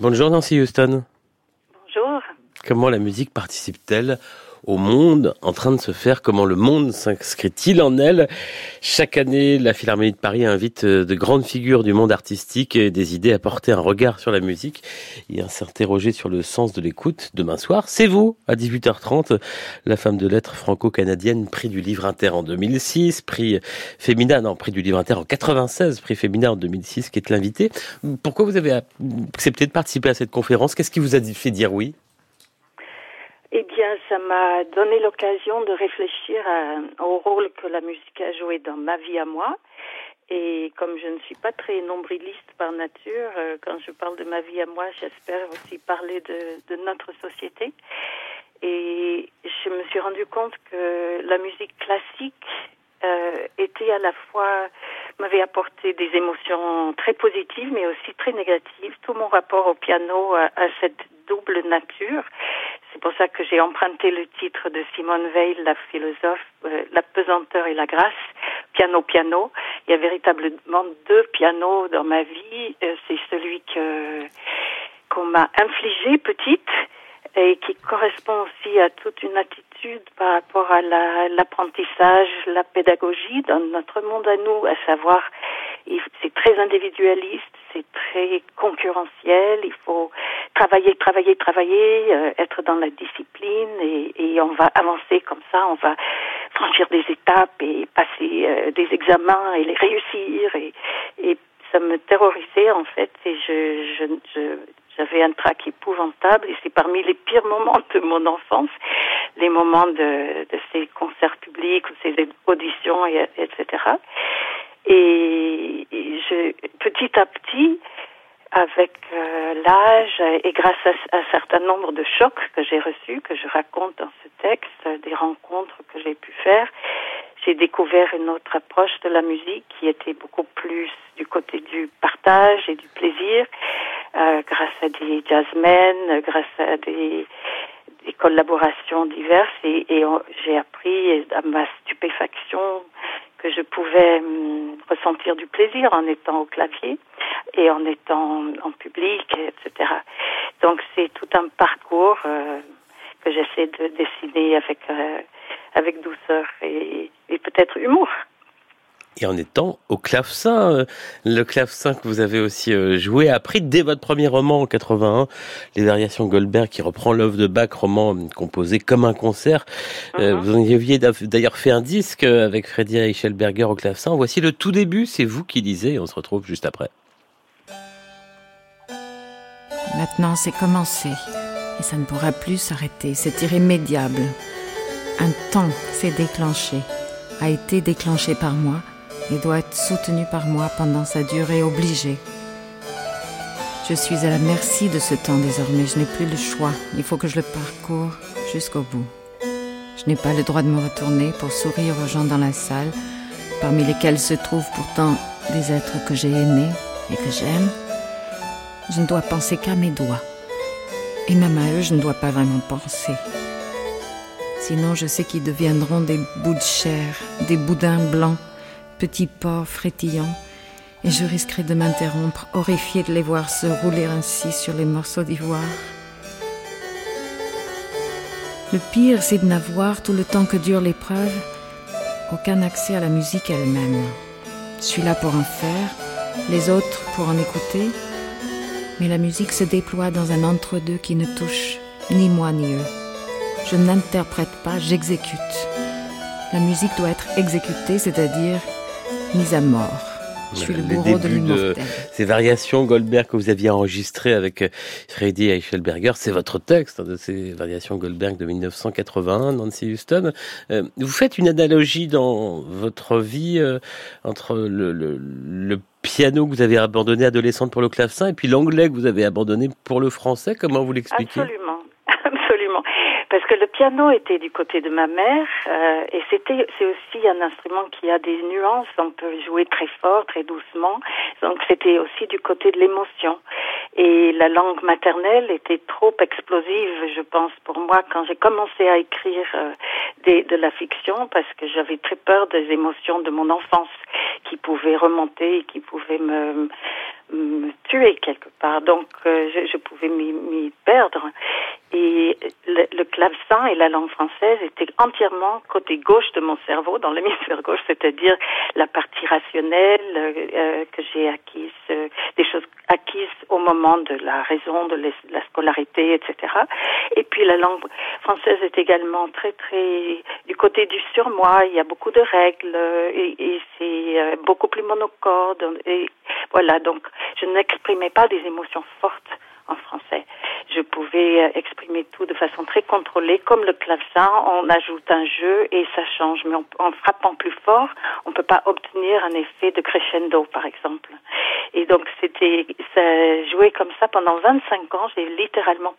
Bonjour Nancy Houston. Bonjour. Comment la musique participe-t-elle au monde en train de se faire, comment le monde s'inscrit-il en elle. Chaque année, la Philharmonie de Paris invite euh, de grandes figures du monde artistique et des idées à porter un regard sur la musique et à s'interroger sur le sens de l'écoute. Demain soir, c'est vous, à 18h30, la femme de lettres franco-canadienne, prix du livre inter en 2006, prix féminin, non, prix du livre inter en 96, prix féminin en 2006, qui est l'invité. Pourquoi vous avez accepté de participer à cette conférence? Qu'est-ce qui vous a fait dire oui? Eh bien, ça m'a donné l'occasion de réfléchir au rôle que la musique a joué dans ma vie à moi. Et comme je ne suis pas très nombriliste par nature, euh, quand je parle de ma vie à moi, j'espère aussi parler de, notre société. Et je me suis rendu compte que la musique classique euh, était à la fois m'avait apporté des émotions très positives mais aussi très négatives. Tout mon rapport au piano a cette double nature. C'est pour ça que j'ai emprunté le titre de Simone Veil, la philosophe, euh, La pesanteur et la grâce, piano piano. Il y a véritablement deux pianos dans ma vie. Euh, c'est celui que qu'on m'a infligé petite et qui correspond aussi à toute une attitude par rapport à l'apprentissage, la, pédagogie dans notre monde à nous, à savoir c'est très individualiste, c'est très concurrentiel, il faut travailler, travailler, travailler, euh, être dans la discipline et, et, on va avancer comme ça, on va franchir des étapes et passer euh, des examens et les réussir et, et ça me terrorisait en fait et je, je, je j'avais un trac épouvantable et c'est parmi les pires moments de mon enfance, les moments de, de ces concerts publics ou ces auditions, et, etc. Et, je, petit à petit, avec euh, l'âge et grâce à, un certain nombre de chocs que j'ai reçus, que je raconte dans ce texte, des rencontres que j'ai pu faire, j'ai découvert une autre approche de la musique qui était beaucoup plus du côté du partage et du plaisir, euh, grâce à des jazzmen, grâce à des, collaborations diverses. Et, et j'ai appris à ma stupéfaction que je pouvais hum, ressentir du plaisir en étant au clavier et en étant en public, etc. Donc c'est tout un parcours euh, que j'essaie de dessiner avec euh, avec douceur et, et peut-être humour et en étant au clavecin. Euh, le clavecin que vous avez aussi euh, joué, appris dès votre premier roman en 81, Les Variations Goldberg, qui reprend l'œuvre de Bach, roman composé comme un concert. Euh, uh-huh. Vous en aviez d'ailleurs fait un disque avec Freddy Eichelberger au clavecin. Voici le tout début, c'est vous qui lisez, et on se retrouve juste après. Maintenant, c'est commencé. Et ça ne pourra plus s'arrêter. C'est irrémédiable. Un temps s'est déclenché, a été déclenché par moi il doit être soutenu par moi pendant sa durée obligée. Je suis à la merci de ce temps désormais, je n'ai plus le choix, il faut que je le parcours jusqu'au bout. Je n'ai pas le droit de me retourner pour sourire aux gens dans la salle, parmi lesquels se trouvent pourtant des êtres que j'ai aimés et que j'aime. Je ne dois penser qu'à mes doigts. Et même à eux, je ne dois pas vraiment penser. Sinon, je sais qu'ils deviendront des bouts de chair, des boudins blancs petits pas frétillants, et je risquerais de m'interrompre, horrifié de les voir se rouler ainsi sur les morceaux d'ivoire. Le pire, c'est de n'avoir, tout le temps que dure l'épreuve, aucun accès à la musique elle-même. Je suis là pour en faire, les autres pour en écouter, mais la musique se déploie dans un entre-deux qui ne touche ni moi ni eux. Je n'interprète pas, j'exécute. La musique doit être exécutée, c'est-à-dire mise à mort. Je suis le, bourreau de l'immortel. Ces variations Goldberg que vous aviez enregistrées avec euh, Freddy Eichelberger, c'est votre texte hein, de ces variations Goldberg de 1981, Nancy Houston. Euh, vous faites une analogie dans votre vie euh, entre le, le, le piano que vous avez abandonné adolescente pour le clavecin et puis l'anglais que vous avez abandonné pour le français. Comment vous l'expliquez? Absolument parce que le piano était du côté de ma mère euh, et c'était c'est aussi un instrument qui a des nuances. On peut jouer très fort, très doucement. Donc c'était aussi du côté de l'émotion. Et la langue maternelle était trop explosive, je pense, pour moi quand j'ai commencé à écrire euh, des, de la fiction parce que j'avais très peur des émotions de mon enfance qui pouvaient remonter et qui pouvaient me me tuer quelque part. Donc, euh, je, je, pouvais m'y perdre. Et le, le, clavecin et la langue française étaient entièrement côté gauche de mon cerveau, dans l'hémisphère gauche, c'est-à-dire la partie rationnelle euh, que j'ai acquise, euh, des choses acquises au moment de la raison, de la scolarité, etc. Et puis la langue française est également très, très du côté du surmoi. Il y a beaucoup de règles et, et c'est euh, beaucoup plus monocorde. Et voilà, donc je n'exprimais pas des émotions fortes en français. Je pouvais euh, exprimer tout de façon très contrôlée, comme le clavecin, on ajoute un jeu et ça change. Mais en frappant plus fort, on ne peut pas obtenir un effet de crescendo, par exemple. Et donc c'était, ça jouait comme ça pendant 25 ans. J'ai littéralement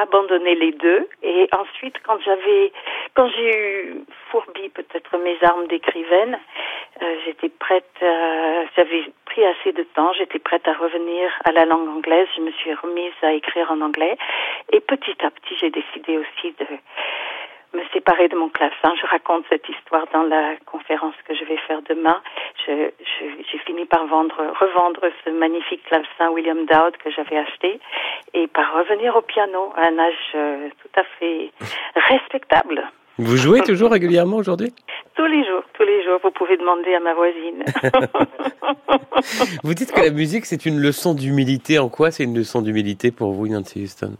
abandonné les deux. Et ensuite, quand j'avais, quand j'ai eu fourbi peut-être mes armes d'écrivaine, euh, j'étais prête, euh, j'avais pris assez de temps, j'étais prête à revenir à la langue anglaise. Je me suis remise à écrire en anglais. Et petit à petit, j'ai décidé aussi de me séparer de mon clavecin. Je raconte cette histoire dans la conférence que je vais faire demain. J'ai je, fini par vendre, revendre ce magnifique clavecin William Dowd que j'avais acheté et par revenir au piano à un âge euh, tout à fait respectable. Vous jouez toujours régulièrement aujourd'hui? Tous les jours, tous les jours. Vous pouvez demander à ma voisine. vous dites que la musique, c'est une leçon d'humilité. En quoi c'est une leçon d'humilité pour vous, Nancy Houston?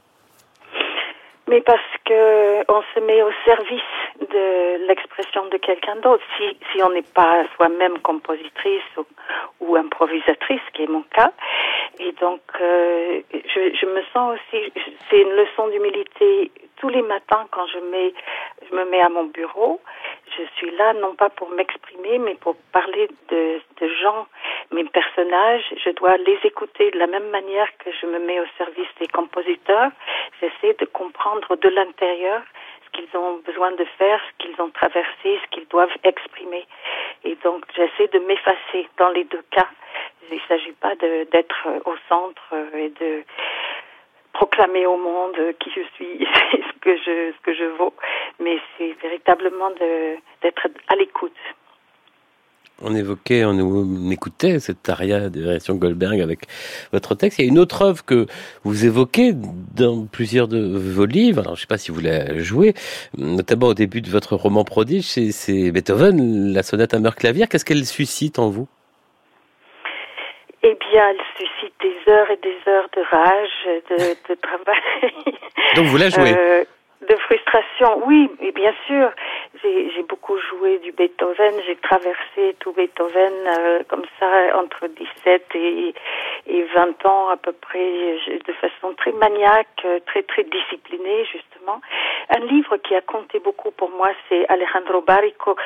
Mais parce que on se met au service de l'expression de quelqu'un d'autre. Si, si on n'est pas soi-même compositrice ou, ou, improvisatrice, qui est mon cas, et donc euh, je, je, me sens aussi, c'est une leçon d'humilité tous les matins quand je mets, je me mets à mon bureau. Je suis là non pas pour m'exprimer, mais pour parler de, de gens mes personnages, je dois les écouter de la même manière que je me mets au service des compositeurs. J'essaie de comprendre de l'intérieur ce qu'ils ont besoin de faire, ce qu'ils ont traversé, ce qu'ils doivent exprimer. Et donc, j'essaie de m'effacer dans les deux cas. Il ne s'agit pas d'être au centre et de proclamer au monde qui je suis, ce que je, ce que je vaux, mais c'est véritablement d'être à l'écoute on évoquait, on écoutait cette aria de version Goldberg avec votre texte. Il y a une autre œuvre que vous évoquez dans plusieurs de vos livres. Alors, je ne sais pas si vous la jouez, notamment au début de votre roman prodige, c'est Beethoven, la sonate à meurtre clavier. Qu'est-ce qu'elle suscite en vous? Bien, elle suscite des heures et des heures de rage, de, travail. Donc vous la jouez? Euh, de frustration, oui, et bien sûr. J'ai beaucoup joué du Beethoven, j'ai traversé tout Beethoven euh, comme ça entre 17 et, et 20 ans à peu près, de façon très maniaque, très très disciplinée justement. Un livre qui a compté beaucoup pour moi, c'est Alejandro Barrico,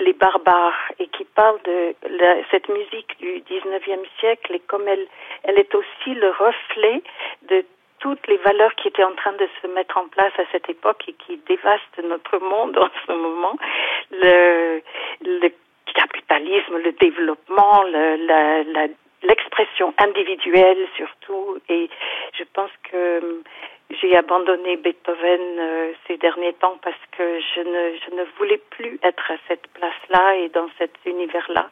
Les Barbares, et qui parle de la, cette musique du 19e siècle et comme elle, elle est aussi le reflet de toutes les valeurs qui étaient en train de se mettre en place à cette époque et qui dévastent notre monde en ce moment, le, capitalisme, le développement, l'expression individuelle surtout. Et je pense que j'ai abandonné Beethoven euh, ces derniers temps parce que je ne, je ne voulais plus être à cette place-là et dans cet univers-là.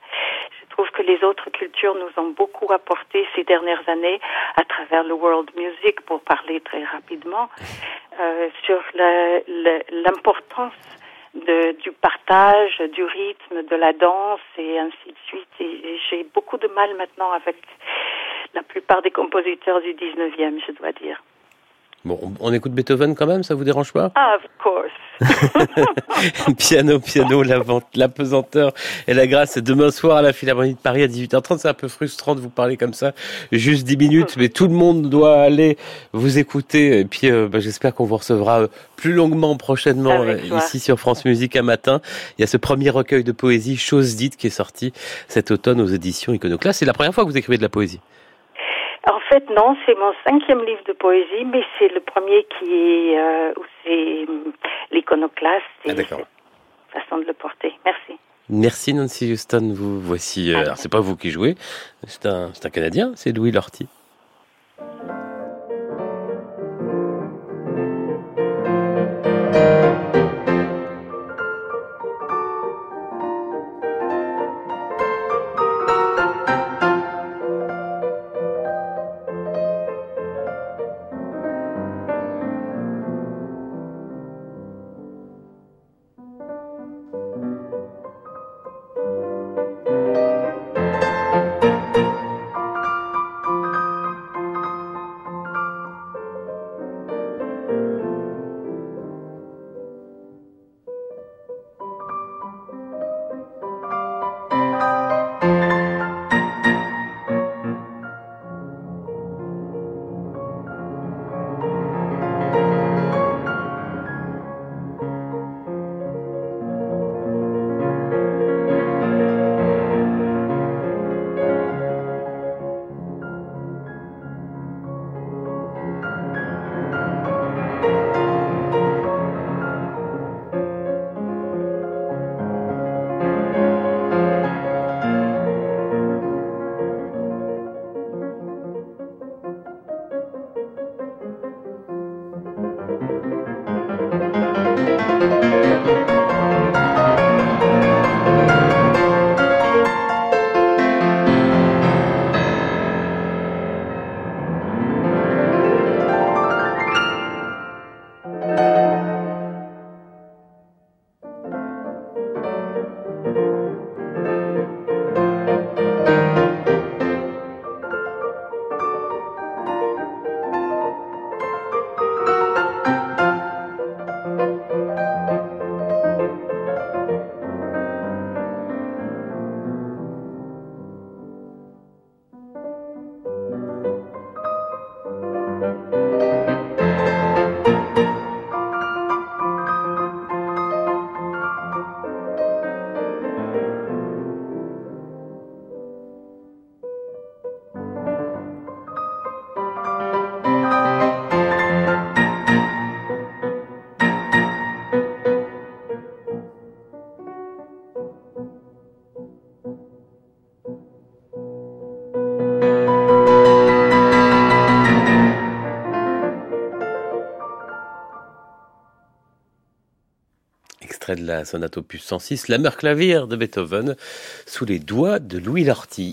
Que les autres cultures nous ont beaucoup apporté ces dernières années à travers le world music, pour parler très rapidement, euh, sur l'importance du partage, du rythme, de la danse et ainsi de suite. Et, j'ai beaucoup de mal maintenant avec la plupart des compositeurs du 19e, je dois dire. Bon, on écoute Beethoven quand même, ça vous dérange pas? Ah, Of course. piano, piano, la, vente, la pesanteur et la grâce. Demain soir à la Philharmonie de Paris à 18h30. C'est un peu frustrant de vous parler comme ça, juste 10 minutes, mais tout le monde doit aller vous écouter. Et puis, euh, bah, j'espère qu'on vous recevra euh, plus longuement prochainement euh, ici sur France Musique un matin. Il y a ce premier recueil de poésie, Chose dite, qui est sorti cet automne aux éditions Iconoclast. C'est la première fois que vous écrivez de la poésie. En fait, non, c'est mon cinquième livre de poésie, mais c'est le premier qui est euh, où c'est hum, l'iconoclaste et ah, façon de le porter. Merci. Merci Nancy Houston. Vous voici. Euh, alors c'est pas vous qui jouez, c'est un, c'est un Canadien, c'est Louis De la sonate opus 106, la clavière de Beethoven, sous les doigts de Louis Lorty.